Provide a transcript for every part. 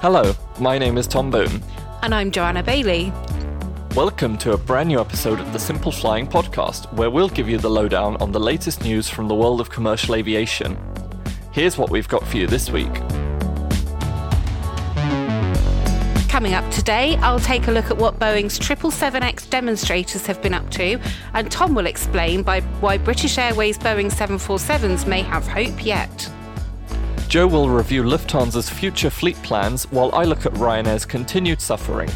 Hello, my name is Tom Boone. And I'm Joanna Bailey. Welcome to a brand new episode of the Simple Flying Podcast, where we'll give you the lowdown on the latest news from the world of commercial aviation. Here's what we've got for you this week. Coming up today, I'll take a look at what Boeing's 777X demonstrators have been up to, and Tom will explain by why British Airways Boeing 747s may have hope yet. Joe will review Lufthansa's future fleet plans while I look at Ryanair's continued suffering.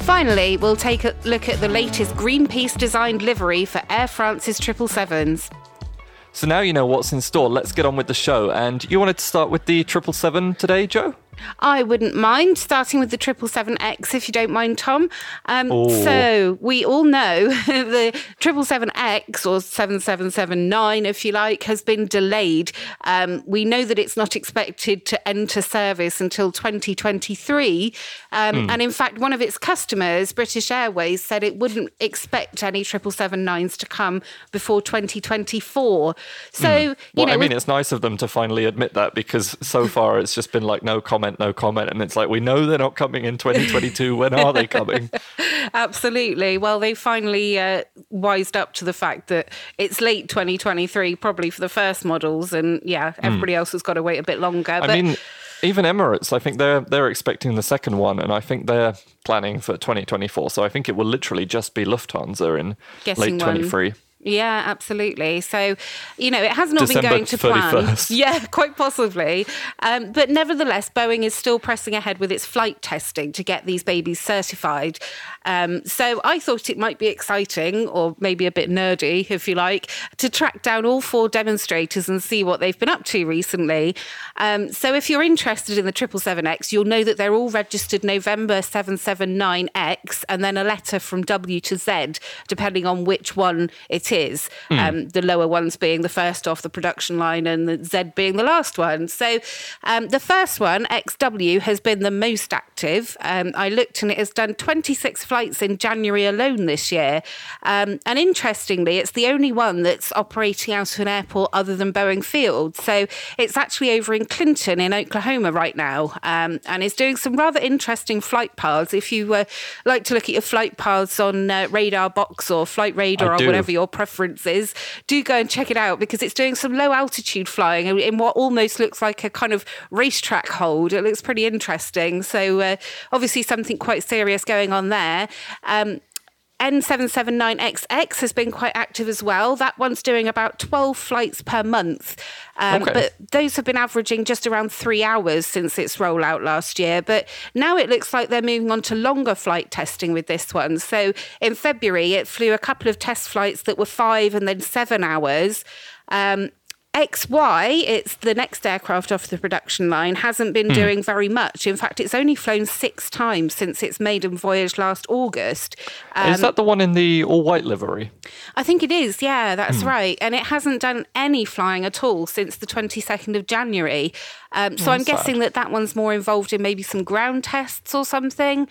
Finally, we'll take a look at the latest Greenpeace designed livery for Air France's 777s. So now you know what's in store. Let's get on with the show. And you wanted to start with the 777 today, Joe? I wouldn't mind starting with the 777X if you don't mind, Tom. Um, Oh. So, we all know the 777X or 7779, if you like, has been delayed. Um, we know that it's not expected to enter service until 2023. Um, And in fact, one of its customers, British Airways, said it wouldn't expect any 777-9s to come before 2024. So, you Well, know, I mean, it's nice of them to finally admit that because so far it's just been like no comment, no comment. And it's like, we know they're not coming in 2022. when are they coming? Absolutely. Well, they finally uh, wised up to the fact that it's late 2023, probably for the first models, and yeah, everybody else has got to wait a bit longer. Hmm. I but mean, even Emirates, I think they're they're expecting the second one, and I think they're planning for 2024. So I think it will literally just be Lufthansa in Guessing late one. 23. Yeah, absolutely. So, you know, it has not December been going to plan. Yeah, quite possibly. Um, but nevertheless, Boeing is still pressing ahead with its flight testing to get these babies certified. Um, so I thought it might be exciting, or maybe a bit nerdy, if you like, to track down all four demonstrators and see what they've been up to recently. Um, so if you're interested in the 777X, you'll know that they're all registered November 779X and then a letter from W to Z, depending on which one it is. Um, the lower ones being the first off the production line and the Z being the last one. So um, the first one, XW, has been the most active. Um, I looked and it has done 26 flights in January alone this year. Um, and interestingly, it's the only one that's operating out of an airport other than Boeing Field. So it's actually over in Clinton in Oklahoma right now um, and is doing some rather interesting flight paths. If you uh, like to look at your flight paths on uh, Radar Box or Flight Radar or whatever your preference is, do go and check it out because it's doing some low altitude flying in- in what almost looks like a kind of racetrack hold. It looks pretty interesting. So, uh, obviously, something quite serious going on there. Um, N779XX has been quite active as well. That one's doing about 12 flights per month. Um, Okay. But those have been averaging just around three hours since its rollout last year. But now it looks like they're moving on to longer flight testing with this one. So in February, it flew a couple of test flights that were five and then seven hours. Um, XY, it's the next aircraft off the production line, hasn't been doing very much. In fact, it's only flown six times since its maiden voyage last August. Um, Is that the one in the all white livery? I think it is, yeah, that's Hmm. right. And it hasn't done any flying at all since the 22nd of January. Um, so I'm That's sad. guessing that that one's more involved in maybe some ground tests or something.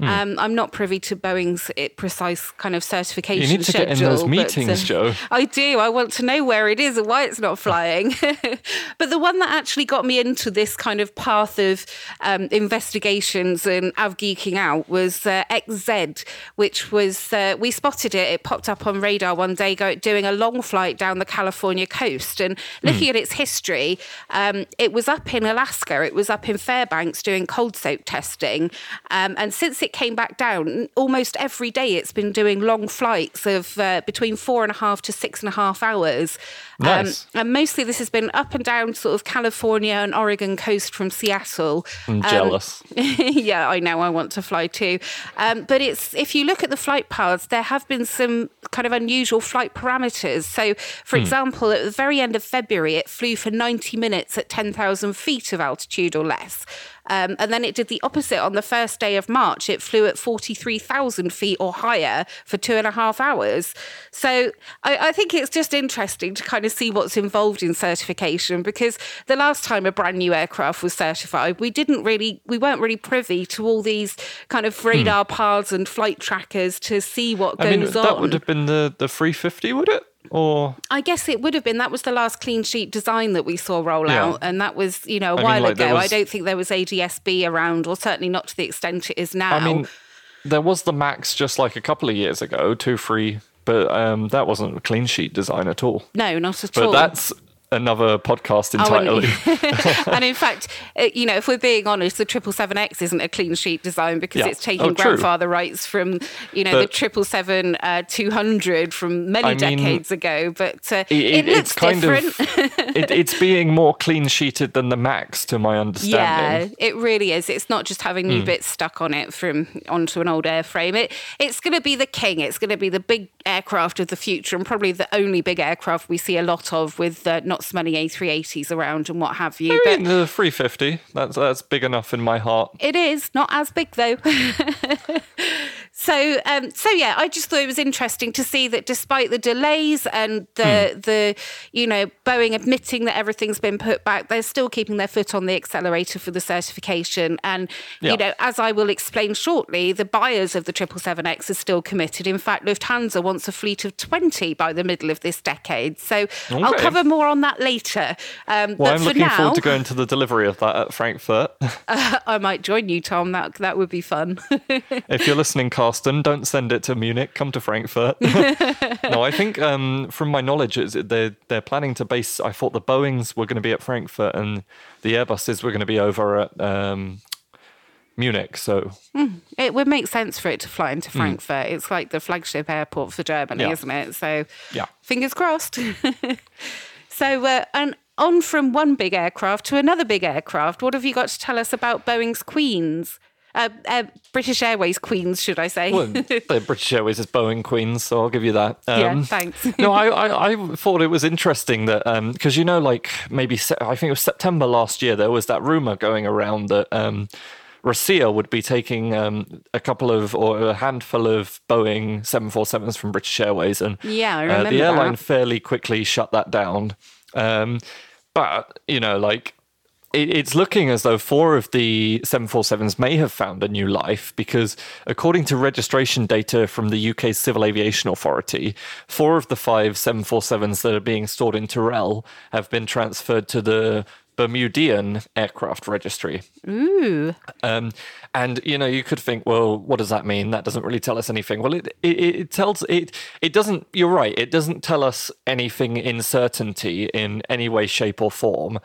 Hmm. Um, I'm not privy to Boeing's eh, precise kind of certification You need to schedule. get in those but, meetings, uh, Joe. I do. I want to know where it is and why it's not flying. but the one that actually got me into this kind of path of um, investigations and av geeking out was uh, XZ, which was uh, we spotted it. It popped up on radar one day, go, doing a long flight down the California coast. And looking Hmm. at its history, um, it was up in Alaska. It was up in Fairbanks doing cold soak testing. Um, and since it came back down, almost every day it's been doing long flights of uh, between four and a half to six and a half hours. Nice. Um, and mostly this has been up and down sort of California and Oregon coast from Seattle. I'm Um, jealous. yeah, I know. I want to fly too. Um, but it's if you look at the flight paths, there have been some kind of unusual flight parameters. So, for example, at the very end of February, it flew for 90 minutes at 10,000 feet of altitude or less. Um, and then it did the opposite on the first day of March. It flew at 43,000 feet or higher for two and a half hours. So I, I think it's just interesting to kind of see what's involved in certification because the last time a brand new aircraft was certified, we didn't really, we weren't really privy to all these kind of radar paths and flight trackers to see what Hmm. I mean, goes that on. would have been the, the 350, would it? Or I guess it would have been. That was the last clean sheet design that we saw roll Yeah. out, and that was you know a I mean, while like, there ago. I don't think there was ADSB around, or certainly not to the extent it is now. I mean, there was the Max just like a couple of years ago, two free, but um, that wasn't a clean sheet design at all. no, not at But all. that's another podcast Oh, entirely. and in fact, uh, you know, if we're being honest, the triple seven X isn't a clean sheet design because Yeah. it's taking Oh, grandfather rights from, you know, the triple seven uh, two hundred from many I mean, decades ago. But uh, It- it, it- looks it's kind different. of it, it's being more clean sheeted than the Max, to my understanding. yeah, it really is. It's not just having new bits stuck on it from onto an old airframe. It it's going to be the king. It's going to be the big aircraft of the future, and probably the only big aircraft we see a lot of with uh, not many A380s around and what have you. I But mean, the 350, that's that's big enough in my heart. It is not as big though. so, um, so yeah, I just thought it was interesting to see that despite the delays and the Hmm. the you know Boeing admitting that everything's been put back, they're still keeping their foot on the accelerator for the certification. And Yeah. you know, as I will explain shortly, the buyers of the triple seven X are still committed. In fact, Lufthansa wants a fleet of twenty by the middle of this decade. So I'll cover more on that later. Um, Well, but I'm for looking now, forward to going to the delivery of that at Frankfurt. I might join you, Tom. That that would be fun. if you're listening, Carsten, don't send it to Munich. Come to Frankfurt. no, I think um, from my knowledge, they're they're planning to base. I thought the Boeing's were going to be at Frankfurt and the Airbuses were going to be over at um, Munich. So It would make sense for it to fly into Frankfurt. It's like the flagship airport for Germany. Yeah. isn't it? So, Yeah. fingers crossed. so, uh, and on from one big aircraft to another big aircraft. What have you got to tell us about Boeing's Queens? Uh, uh, British Airways Queens, should I say? well, British Airways is Boeing Queens, so I'll give you that. yeah, Um, thanks. no, I, I, I thought it was interesting that because you know, like maybe se- I think it was September last year, there was that rumor going around that um, Rossiya would be taking um, a couple of or a handful of Boeing 747s from British Airways, and Yeah, I uh, the airline that. fairly quickly shut that down. Um, but you know, like it's looking as though four of the 747s may have found a new life because, according to registration data from the UK Civil Aviation Authority, four of the five 747s that are being stored in Teruel have been transferred to the Bermudian Aircraft Registry. Ooh. Um, and you know, you could think, well, what does that mean? That doesn't really tell us anything. Well, it it, it tells it. It doesn't. You're right. It doesn't tell us anything in certainty in any way, shape, or form.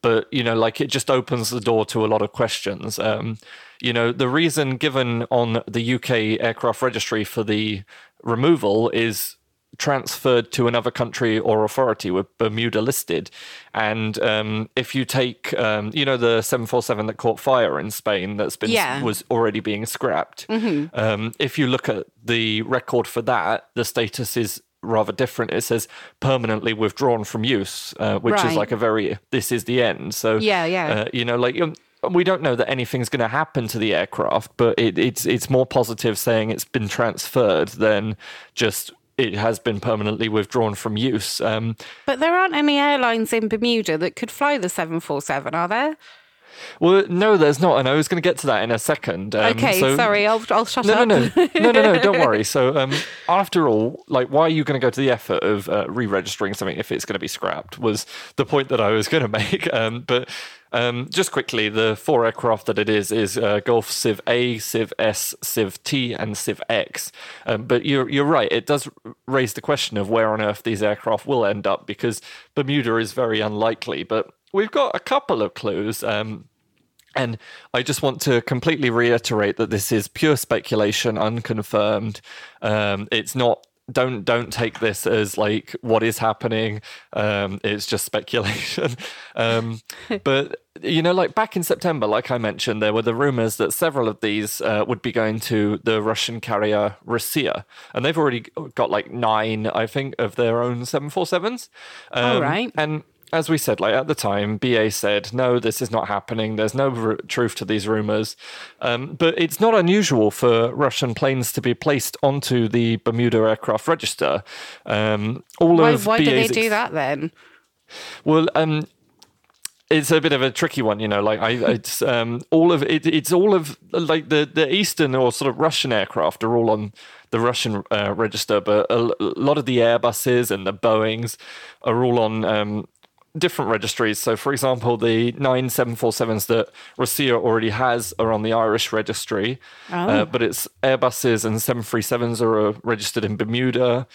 But you know, like it just opens the door to a lot of questions. Um, you know, the reason given on the UK aircraft registry for the removal is transferred to another country or authority with Bermuda listed. And um, if you take, um, you know, the 747 that caught fire in Spain that's been Yeah. was already being scrapped. Um, if you look at the record for that, the status is rather different. It says permanently withdrawn from use, uh, which Right. is like a very this is the end. So Yeah, yeah. uh, you know, like. Um, we don't know that anything's going to happen to the aircraft, but it, it's it's more positive saying it's been transferred than just it has been permanently withdrawn from use. Um, But there aren't any airlines in Bermuda that could fly the 747, are there? Well, no, there's not, and I was going to get to that in a second. Um, Okay, so- sorry, I'll, I'll shut No, up. no, no, no, no, no. Don't worry. So, um, after all, like, why are you going to go to the effort of uh, re-registering something if it's going to be scrapped? Was the point that I was going to make. Um, but um, just quickly, the four aircraft that it is is uh, Gulf Civ A, Civ S, Civ T, and Civ X. Um, but you're you're right. It does raise the question of where on earth these aircraft will end up because Bermuda is very unlikely. But we've got a couple of clues. Um, and I just want to completely reiterate that this is pure speculation, unconfirmed. Um, it's not. Don't don't take this as like what is happening. Um, it's just speculation. Um, but you know, like back in September, like I mentioned, there were the rumors that several of these uh, would be going to the Russian carrier Rossiya, and they've already got like nine, I think, of their own 747s. Um, All right. And as we said, like at the time, BA said, no, this is not happening. There's no r- truth to these rumors. Um, but it's not unusual for Russian planes to be placed onto the Bermuda aircraft register. Um, all Why, of why do they do that then? Well, um, it's a bit of a tricky one, you know. Like I, it's um, all of it. It's all of like the the Eastern or sort of Russian aircraft are all on the Russian uh, register, but a, a, lot of the Airbuses and the Boeing's are all on um, different registries. So, for example, the nine seven four sevens that Rossiya already has are on the Irish registry, oh. uh, but it's Airbuses and seven three sevens are uh, registered in Bermuda.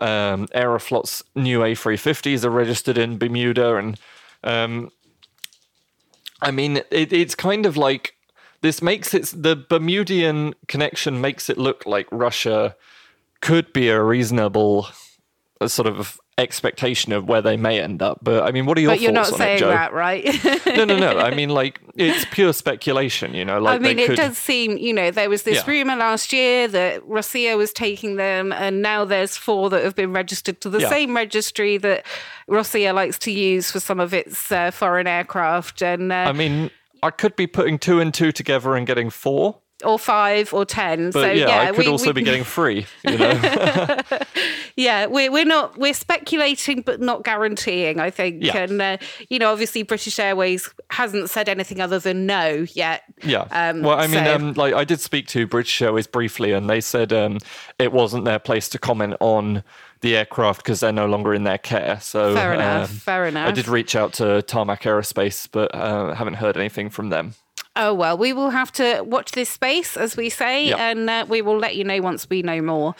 Um, Aeroflot's new A350s are registered in Bermuda, and um, I mean, it, it's kind of like this makes it the Bermudian connection makes it look like Russia could be a reasonable sort of expectation of where they may end up. But I mean, what are your but you're thoughts not saying it, Joe? that, right? no, no, no. I mean, like it's pure speculation. You know, like I mean, it could... does seem. You know, there was this yeah. rumor last year that Rossiya was taking them, and now there's four that have been registered to the yeah. same registry that Rossiya likes to use for some of its uh, foreign aircraft. And uh, I mean. I could be putting two and two together and getting four or five or ten. But so yeah, yeah I could we, also we... be getting free. You know. yeah, we're we're not we're speculating but not guaranteeing. I think, yeah. and uh, you know, obviously British Airways hasn't said anything other than no yet. Yeah. Um, well, I mean, so... um, like I did speak to British Airways briefly, and they said um, it wasn't their place to comment on the aircraft because they're no longer in their care. So fair enough. Um, fair enough. I did reach out to Tarmac Aerospace, but uh, haven't heard anything from them. Oh, well, we will have to watch this space, as we say, yep. and uh, we will let you know once we know more.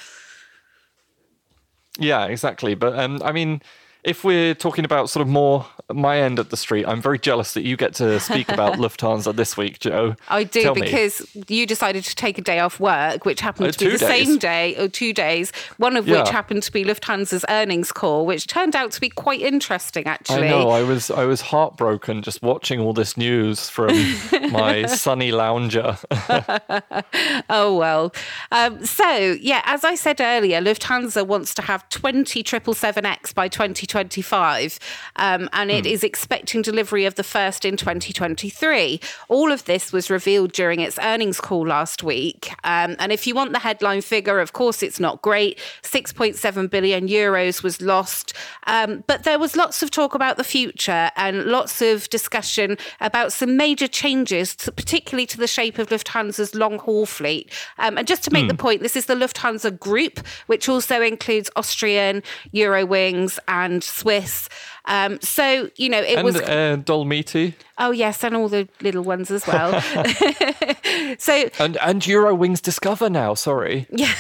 Yeah, exactly. But um, I mean, if we're talking about sort of more my end of the street, I'm very jealous that you get to speak about Lufthansa this week, Joe. I do Tell because me. you decided to take a day off work, which happened uh, to be the days. same day or two days, one of yeah. which happened to be Lufthansa's earnings call, which turned out to be quite interesting actually. I know, I was I was heartbroken just watching all this news from my sunny lounger. oh well. Um, so yeah, as I said earlier, Lufthansa wants to have 20 777X by 2020. 2025, um, and it mm. is expecting delivery of the first in 2023. All of this was revealed during its earnings call last week. Um, and if you want the headline figure, of course, it's not great. 6.7 billion euros was lost. Um, but there was lots of talk about the future and lots of discussion about some major changes, to, particularly to the shape of Lufthansa's long haul fleet. Um, and just to make mm. the point, this is the Lufthansa Group, which also includes Austrian, Eurowings, and Swiss. Um, so you know it and, was uh, Dolomiti. Oh yes, and all the little ones as well. so and and Eurowings Discover now. Sorry. Yeah.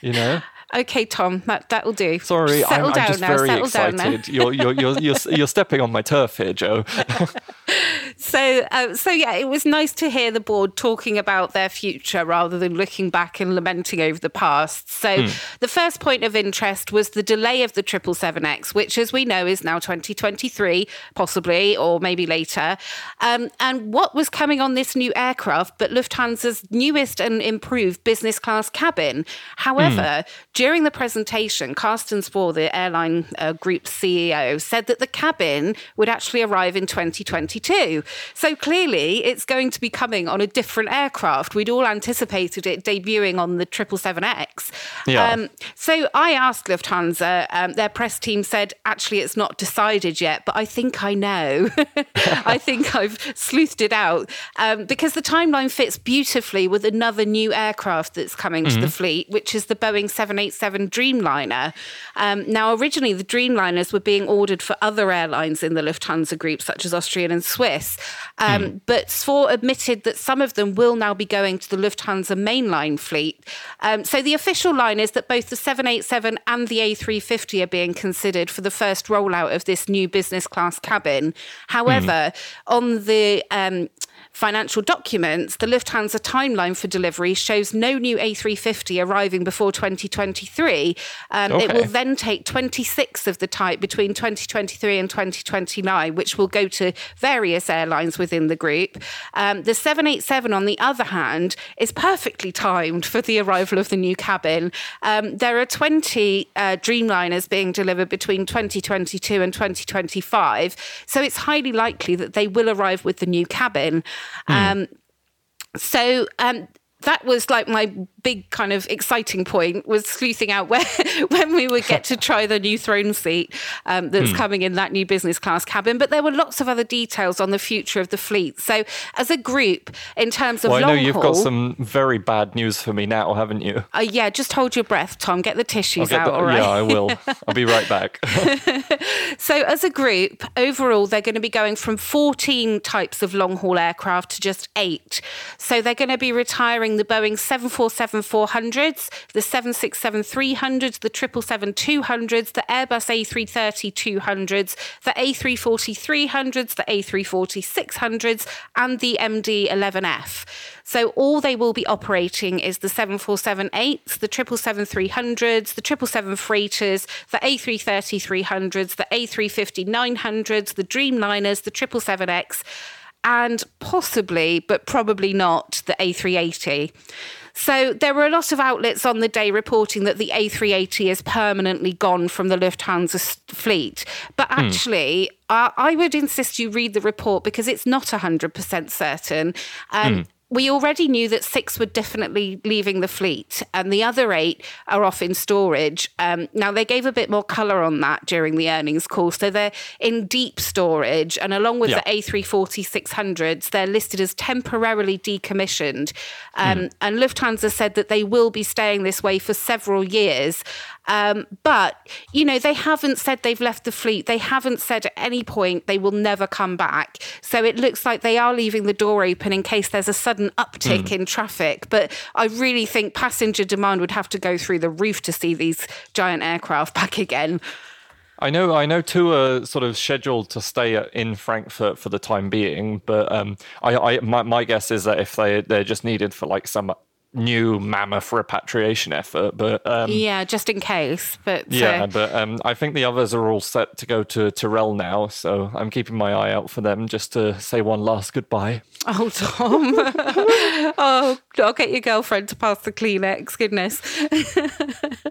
you know. Okay, Tom, that that'll do. Sorry, Settle I'm, down I'm just now. very Settle excited. You're, you're, you're, you're, you're stepping on my turf here, Joe. so, uh, so yeah, it was nice to hear the board talking about their future rather than looking back and lamenting over the past. So, hmm. the first point of interest was the delay of the 777X, which, as we know, is now 2023, possibly, or maybe later. Um, and what was coming on this new aircraft, but Lufthansa's newest and improved business class cabin. However, hmm during the presentation, Carsten Spohr, the airline uh, group CEO, said that the cabin would actually arrive in 2022. So clearly, it's going to be coming on a different aircraft. We'd all anticipated it debuting on the 777X. Yeah. Um, so I asked Lufthansa, um, their press team said, actually, it's not decided yet, but I think I know. I think I've sleuthed it out um, because the timeline fits beautifully with another new aircraft that's coming mm-hmm. to the mm-hmm. fleet, which is the Boeing 787. 787 Dreamliner. Um, now, originally, the Dreamliners were being ordered for other airlines in the Lufthansa group, such as Austrian and Swiss. Um, mm. But admitted that some of them will now be going to the Lufthansa mainline fleet. Um, so the official line is that both the 787 and the A350 are being considered for the first rollout of this new business class cabin. However, mm. on the um, financial documents, the Lufthansa timeline for delivery shows no new A350 arriving before 2023. Um, okay. It will then take 26 of the type between 2023 and 2029, which will go to various airlines within the group. Um, the 787, on the other hand, is perfectly timed for the arrival of the new cabin. Um, there are 20 uh, Dreamliners being delivered between 2022 and 2025, so it's highly likely that they will arrive with the new cabin. Mm. Um, so um, that was like my big kind of exciting point was sleuthing out where when we would get to try the new throne seat um, that's hmm. coming in that new business class cabin. But there were lots of other details on the future of the fleet. So as a group, in terms of well, I know you've haul, got some very bad news for me now, haven't you? Uh, yeah, just hold your breath, Tom. Get the tissues out. The, all right. Yeah, I will. I'll be right back. so as a group, overall, they're going to be going from 14 types of long haul aircraft to just eight. So they're going to be retiring the Boeing 747 400s, the 767 300s, the 777 200s, the Airbus A330 200s, the A340 300s, the A340 600s, and the MD 11F. So all they will be operating is the 747 8s, the 777 300s, the 777 freighters, the A330 300s, the A350 900s, the Dreamliners, the 777X and possibly, but probably not, the A380. So there were a lot of outlets on the day reporting that the A380 is permanently gone from the Lufthansa fleet. But hmm. actually, mm. uh, I would insist you read the report because it's not 100% certain. Um, mm we already knew that six were definitely leaving the fleet and the other eight are off in storage. Um, now, they gave a bit more colour on that during the earnings call. So they're in deep storage. And along with yeah. the A340 600s, they're listed as temporarily decommissioned. Um, mm. And Lufthansa said that they will be staying this way for several years. Um, but, you know, they haven't said they've left the fleet. They haven't said at any point they will never come back. So it looks like they are leaving the door open in case there's a sudden uptick mm. in traffic. But I really think passenger demand would have to go through the roof to see these giant aircraft back again. I know, I know. Two are sort of scheduled to stay in Frankfurt for the time being, but um, I, I my, my guess is that if they they're just needed for like some new mammoth repatriation effort, but um, yeah, just in case. But yeah, uh, but um, I think the others are all set to go to Teruel now, so I'm keeping my eye out for them just to say one last goodbye. Oh, Tom! oh, I'll get your girlfriend to pass the Kleenex. Goodness.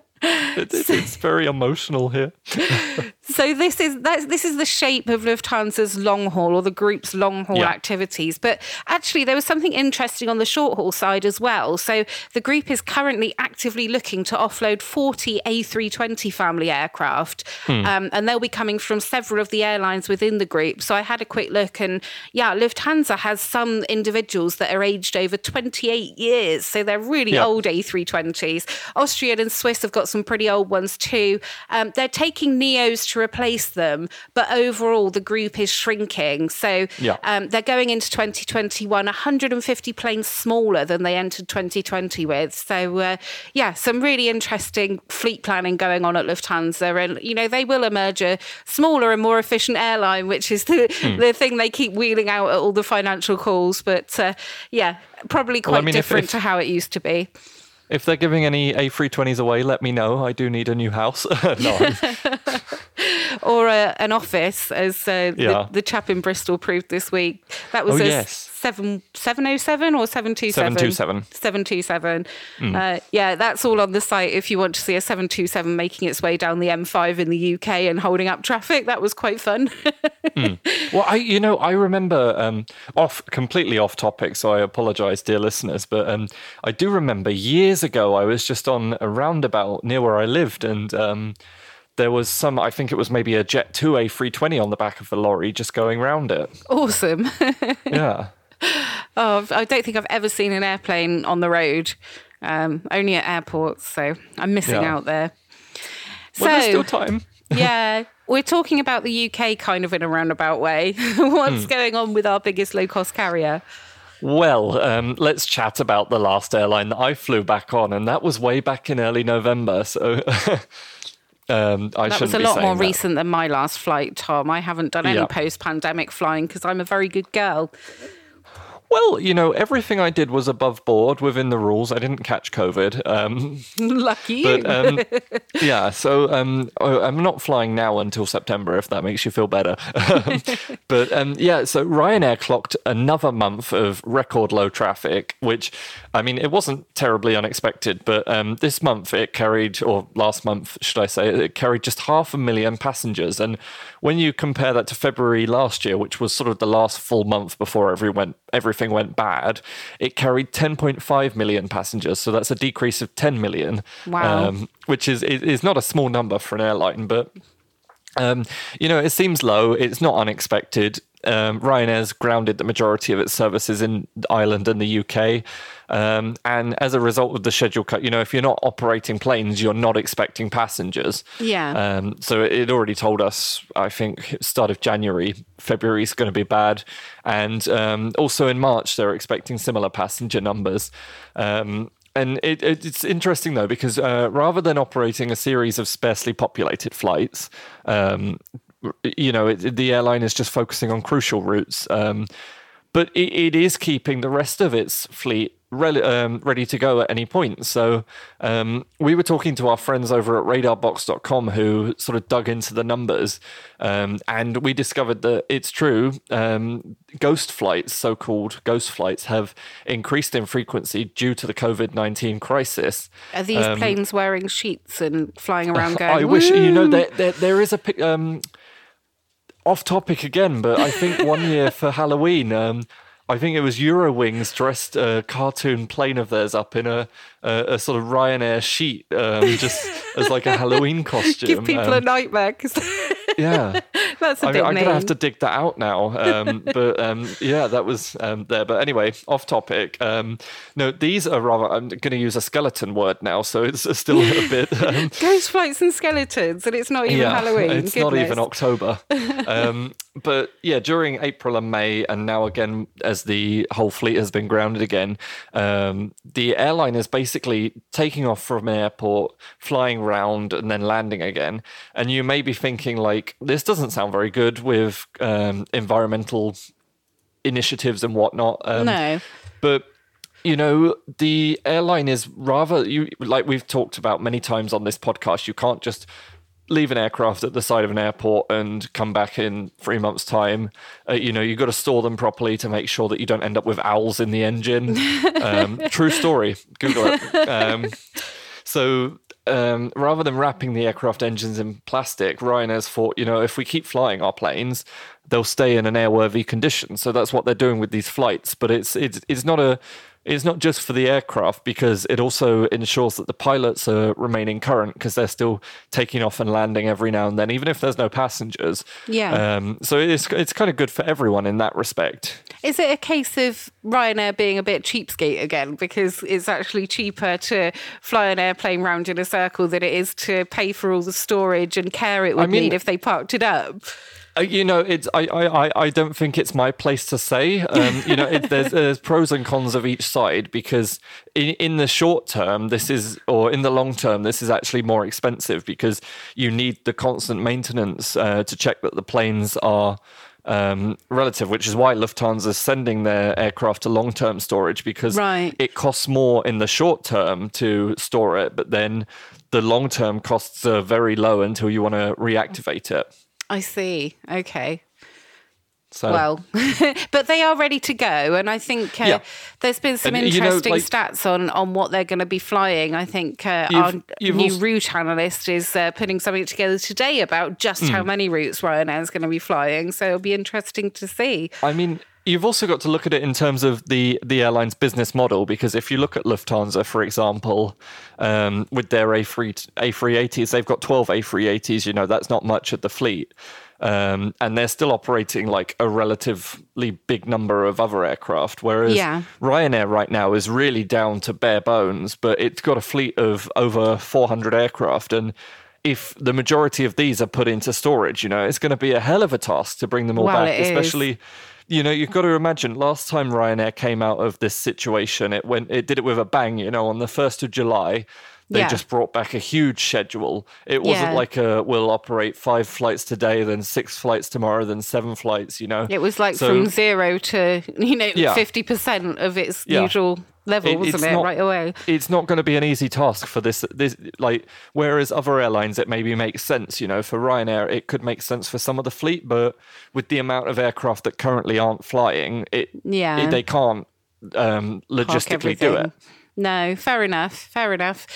it's, it's very emotional here. so this is that's this is the shape of Lufthansa's long haul or the group's long haul yeah. activities. But actually, there was something interesting on the short haul side as well. So the group is currently actively looking to offload 40 A320 family aircraft, hmm. um, and they'll be coming from several of the airlines within the group. So I had a quick look, and yeah, Lufthansa has some individuals that are aged over 28 years, so they're really yeah. old A320s. Austrian and Swiss have got some pretty old ones too. Um, they're taking Neos to replace them, but overall the group is shrinking. So yeah. um, they're going into 2021 150 planes smaller than they entered 2020 with. So uh, yeah, some really interesting fleet planning going on at Lufthansa, and you know they will emerge a smaller and more efficient airline, which is the hmm. the thing they keep wheeling out at all the financial calls. But uh, yeah, probably quite well, I mean, different if, if, to how it used to be. If they're giving any A320s away, let me know. I do need a new house. no. or uh, an office, as uh, yeah. the, the, chap in Bristol proved this week. That was oh, yes seven seven oh seven or seven two seven. Two seven. Seven two seven. Mm. Uh, yeah, that's all on the site. If you want to see a seven two seven making its way down the M5 in the UK and holding up traffic, that was quite fun. mm. Well, I you know I remember um, off completely off topic, so I apologise, dear listeners, but um, I do remember years ago I was just on a roundabout near where I lived and. Um, there was some, I think it was maybe a Jet 2 A320 on the back of the lorry just going round it. Awesome. yeah. Oh, I don't think I've ever seen an airplane on the road, um, only at airports. So I'm missing yeah. out there. Well, so, there's still time. yeah, we're talking about the UK kind of in a roundabout way. What's mm. going on with our biggest low cost carrier? Well, um, let's chat about the last airline that I flew back on, and that was way back in early November. So. Um, I that was a lot more that. recent than my last flight, Tom. I haven't done any yeah. post pandemic flying because I'm a very good girl. Well, you know, everything I did was above board within the rules. I didn't catch COVID. Um, Lucky. But, um, yeah, so um, I'm not flying now until September, if that makes you feel better. Um, but um, yeah, so Ryanair clocked another month of record low traffic, which, I mean, it wasn't terribly unexpected, but um, this month it carried, or last month, should I say, it carried just half a million passengers. And when you compare that to February last year, which was sort of the last full month before every went, everything everything went bad, it carried 10.5 million passengers. So that's a decrease of 10 million. Wow. Um, which is, is not a small number for an airline, but um, you know, it seems low. It's not unexpected. Um, Ryanair's grounded the majority of its services in Ireland and the UK. Um, and as a result of the schedule cut, you know, if you're not operating planes, you're not expecting passengers. Yeah. Um, so it already told us, I think, start of January, February is going to be bad. And um, also in March, they're expecting similar passenger numbers. Um, and it, it, it's interesting though because uh, rather than operating a series of sparsely populated flights, um, you know, it, the airline is just focusing on crucial routes. Um, but it, it is keeping the rest of its fleet re- um, ready to go at any point. So um, we were talking to our friends over at radarbox.com who sort of dug into the numbers, um, and we discovered that it's true. Um, ghost flights, so called ghost flights, have increased in frequency due to the COVID 19 crisis. Are these planes wearing sheets and flying around going? Um, I wish, you know, there, there, there is a. off topic again, but I think one year for Halloween, um, I think it was Eurowings dressed a cartoon plane of theirs up in a, a, a sort of Ryanair sheet, um, just as like a Halloween costume. Give people Um, a nightmare yeah. that's a I, bit I'm gonna have to dig that out now. Um, but um, yeah, that was um, there. But anyway, off topic. Um, no, these are rather. I'm going to use a skeleton word now, so it's still a bit. Um, Ghost flights and skeletons, and it's not even Halloween. It's not even October. um, but yeah, during April and May, and now again, as the whole fleet has been grounded again, um, the airline is basically taking off from an airport, flying round, and then landing again. And you may be thinking, like, this doesn't sound very good with um, environmental initiatives and whatnot. Um, No. but you know the airline is rather you like we've talked about many times on this podcast you can't just leave an aircraft at the side of an airport and come back in three months time uh, you know you've got to store them properly to make sure that you don't end up with owls in the engine um, true story google it um, so um, rather than wrapping the aircraft engines in plastic, Ryanair's thought, you know, if we keep flying our planes, they'll stay in an airworthy condition. So that's what they're doing with these flights. But it's it's it's not a it's not just for the aircraft because it also ensures that the pilots are remaining current because they're still taking off and landing every now and then, even if there's no passengers. Yeah. Um, so it's it's kind of good for everyone in that respect. Is it a case of Ryanair being a bit cheapskate again? Because it's actually cheaper to fly an airplane round in a circle than it is to pay for all the storage and care it would mean- need if they parked it up. Uh, you know, it's I, I, I- don't think it's my place to say. Um, you know, it, there's there's pros and cons of each side because in in the short term, this is or in the long term, this is actually more expensive because you need the constant maintenance uh, to check that the planes are. Um, relative, which is why Lufthansa is sending their aircraft to long-term storage because Right. it costs more in the short term to store it, but then the long-term costs are very low until you want to reactivate it. I see. Okay. So Well, but they are ready to go, and I think uh, Yeah. there's been some And, you know, interesting like- stats on on what they're going to be flying. I think uh, You've- our you've new also- route analyst is uh, putting something together today about just Hmm. how many routes Ryanair is going to be flying. So it'll be interesting to see. I mean, you've also got to look at it in terms of the the airline's business model because if you look at Lufthansa, for example, um, with their A3 A380s, they've got 12 A380s. You know, that's not much at the fleet. Um, and they're still operating like a relatively big number of other aircraft, whereas Yeah. Ryanair right now is really down to bare bones, but it's got a fleet of over 400 aircraft, and if the majority of these are put into storage, you know, it's going to be a hell of a task to bring them all Well, back, it is. You know, you've got to imagine. Last time Ryanair came out of this situation, it went, it did it with a bang. You know, on the first of July, they Yeah. just brought back a huge schedule. It wasn't Yeah. like a we'll operate five flights today, then six flights tomorrow, then seven flights. You know, It was like So- from zero to you know Yeah. fifty percent of its usual level, It- wasn't it? not- right away. it's not going to be an easy task for this this like whereas other airlines it maybe makes sense you know for Ryanair it could make sense for some of the fleet but with the amount of aircraft that currently aren't flying it, Yeah. it- they can't um logistically do it. No, fair enough. Fair enough.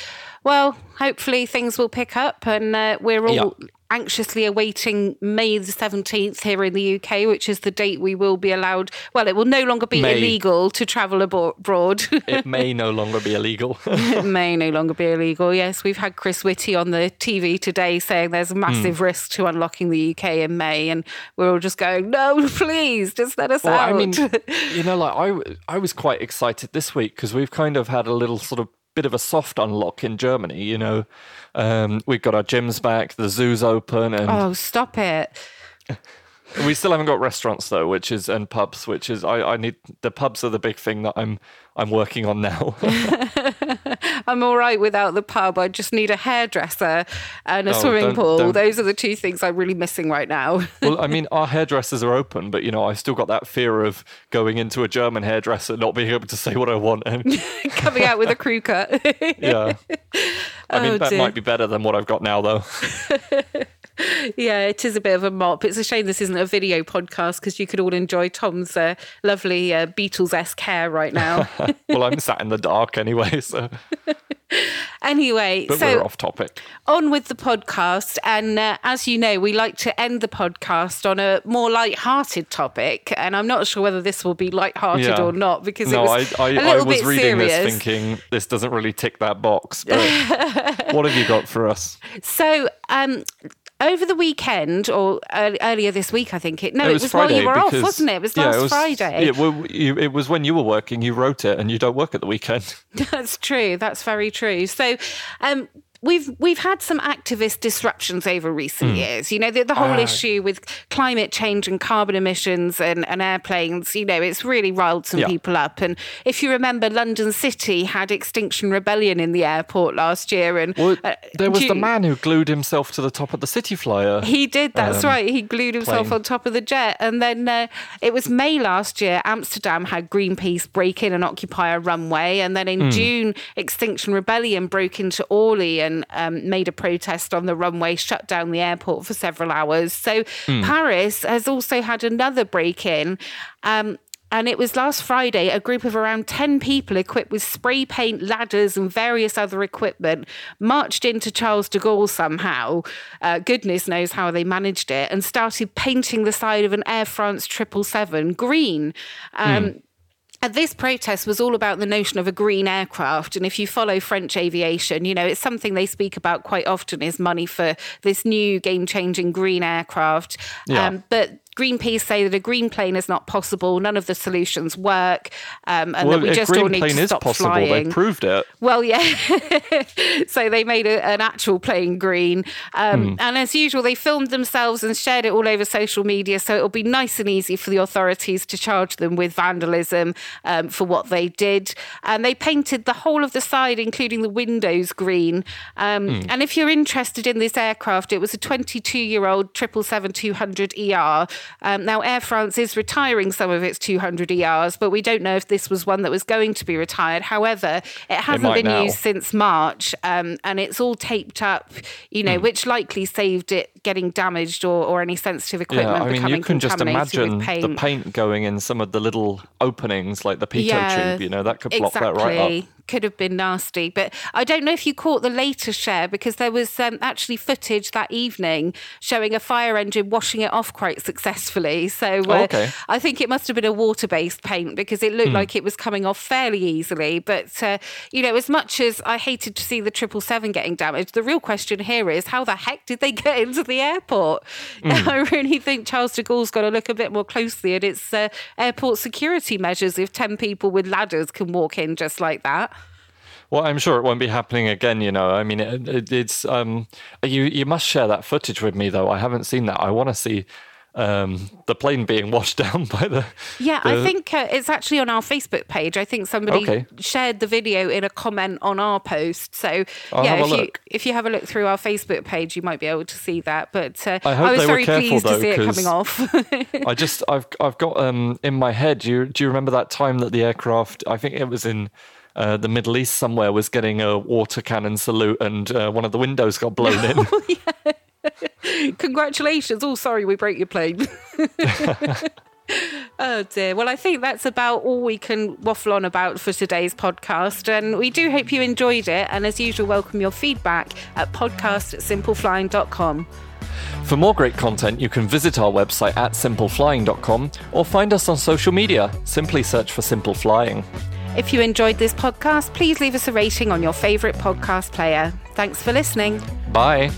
Well, hopefully things will pick up and uh, we're all. Anxiously awaiting May the 17th here in the UK, which is the date we will be allowed. Well, it will no longer be May. illegal to travel abroad. It may no longer be illegal. it may no longer be illegal. Yes, we've had Chris Whitty on the TV today saying there's a Hmm. massive risk to unlocking the UK in May, and we're all just going, no, please, just let us Well, out. I mean, you know, like I, I was quite excited this week because we've kind of had a little sort of bit of a soft unlock in Germany. You know, um, we've got our gyms back, the zoo's open, and oh, stop it. We still haven't got restaurants though, which is and pubs, which is I, I need the pubs are the big thing that I'm I'm working on now. I'm all right without the pub. I just need a hairdresser and a Oh, swimming don't- pool. don't- Those are the two things I'm really missing right now. well, I mean, our hairdressers are open, but you know, I've still got that fear of going into a German hairdresser, not being able to say what I want, and Coming out with a crew cut. yeah. I mean, Oh, that dear. might be better than what I've got now, though. Yeah, it is a bit of a mop. It's a shame this isn't a video podcast because you could all enjoy Tom's uh, lovely uh, Beatles esque hair right now. well, I'm sat in the dark anyway, so anyway, but so we're off topic. on with the podcast. And uh, as you know, we like to end the podcast on a more light-hearted topic. And I'm not sure whether this will be light-hearted Yeah. or not because No, it I, was I, a I little was bit reading serious. this thinking this doesn't really tick that box. But what have you got for us? So, um, over the weekend or ear- earlier this week, I think it. No, it was, Friday while you were because- off, wasn't it? It was yeah, last was- Friday. Yeah, well, you, it was when you were working. You wrote it, and you don't work at the weekend. That's true. That's very true. So, um, we've we've had some activist disruptions over recent years. You know, the, the whole. Ah. issue with climate change and carbon emissions and, and airplanes. You know, it's really riled some Yeah. people up. And if you remember, London City had Extinction Rebellion in the airport last year, and Well, uh, there was do the man who glued himself to the top of the city flyer. He did. That's um, right. He glued himself plane. on top of the jet, and then uh, it was May last year. Amsterdam had Greenpeace break in and occupy a runway, and then in Hmm. June, Extinction Rebellion broke into Orly um, made a protest on the runway, shut down the airport for several hours. So Hmm. Paris has also had another break in. Um, and it was last Friday, a group of around 10 people equipped with spray paint, ladders, and various other equipment marched into Charles de Gaulle somehow. Uh, goodness knows how they managed it, and started painting the side of an Air France 777 green. Um, and this protest was all about the notion of a green aircraft. And if you follow French aviation, you know, it's something they speak about quite often is money for this new game changing green aircraft. Yeah. Um, but Greenpeace say that a green plane is not possible. None of the solutions work. Um, and well, that we just all need plane to is stop possible. flying. They proved it. Well, yeah. so they made a, an actual plane green. Um, And as usual, they filmed themselves and shared it all over social media. So it'll be nice and easy for the authorities to charge them with vandalism um, for what they did. And they painted the whole of the side, including the windows, green. Um, And if you're interested in this aircraft, it was a 22 year old 777 200 ER. Um, now, Air France is retiring some of its 200 ERs, but we don't know if this was one that was going to be retired. However, it hasn't might been now. used since March, um, and it's all taped up, you know, which likely saved it getting damaged or, or any sensitive equipment Yeah, I mean, you can just imagine with paint. the paint going in some of the little openings, like the pitot tube. You know, that could block exactly. that right up. Could have been nasty, but I don't know if you caught the later share because there was um, actually footage that evening showing a fire engine washing it off quite successfully. So uh, Oh, okay. I think it must have been a water-based paint because it looked like it was coming off fairly easily. But uh, you know, as much as I hated to see the triple seven getting damaged, the real question here is how the heck did they get into the airport? Hmm. I really think Charles de Gaulle's got to look a bit more closely at its uh, airport security measures if ten people with ladders can walk in just like that. Well, I'm sure it won't be happening again. You know, I mean, it, it, it's um, you you must share that footage with me though. I haven't seen that. I want to see um, the plane being washed down by the. Yeah, I think uh, it's actually on our Facebook page. I think somebody Okay. shared the video in a comment on our post. So I'll yeah, if you if you have a look through our Facebook page, you might be able to see that. But uh, I hope was very careful, pleased though, to see it coming off. I just I've I've got um in my head. Do you do you remember that time that the aircraft? I think it was in. Uh, the Middle East somewhere was getting a water cannon salute, and uh, one of the windows got blown in. Congratulations! Oh, sorry, we broke your plane. Oh dear. Well, I think that's about all we can waffle on about for today's podcast. And we do hope you enjoyed it. And as usual, welcome your feedback at podcast at simpleflying.com. For more great content, you can visit our website at simpleflying.com or find us on social media. Simply search for Simple Flying. If you enjoyed this podcast, please leave us a rating on your favourite podcast player. Thanks for listening. Bye.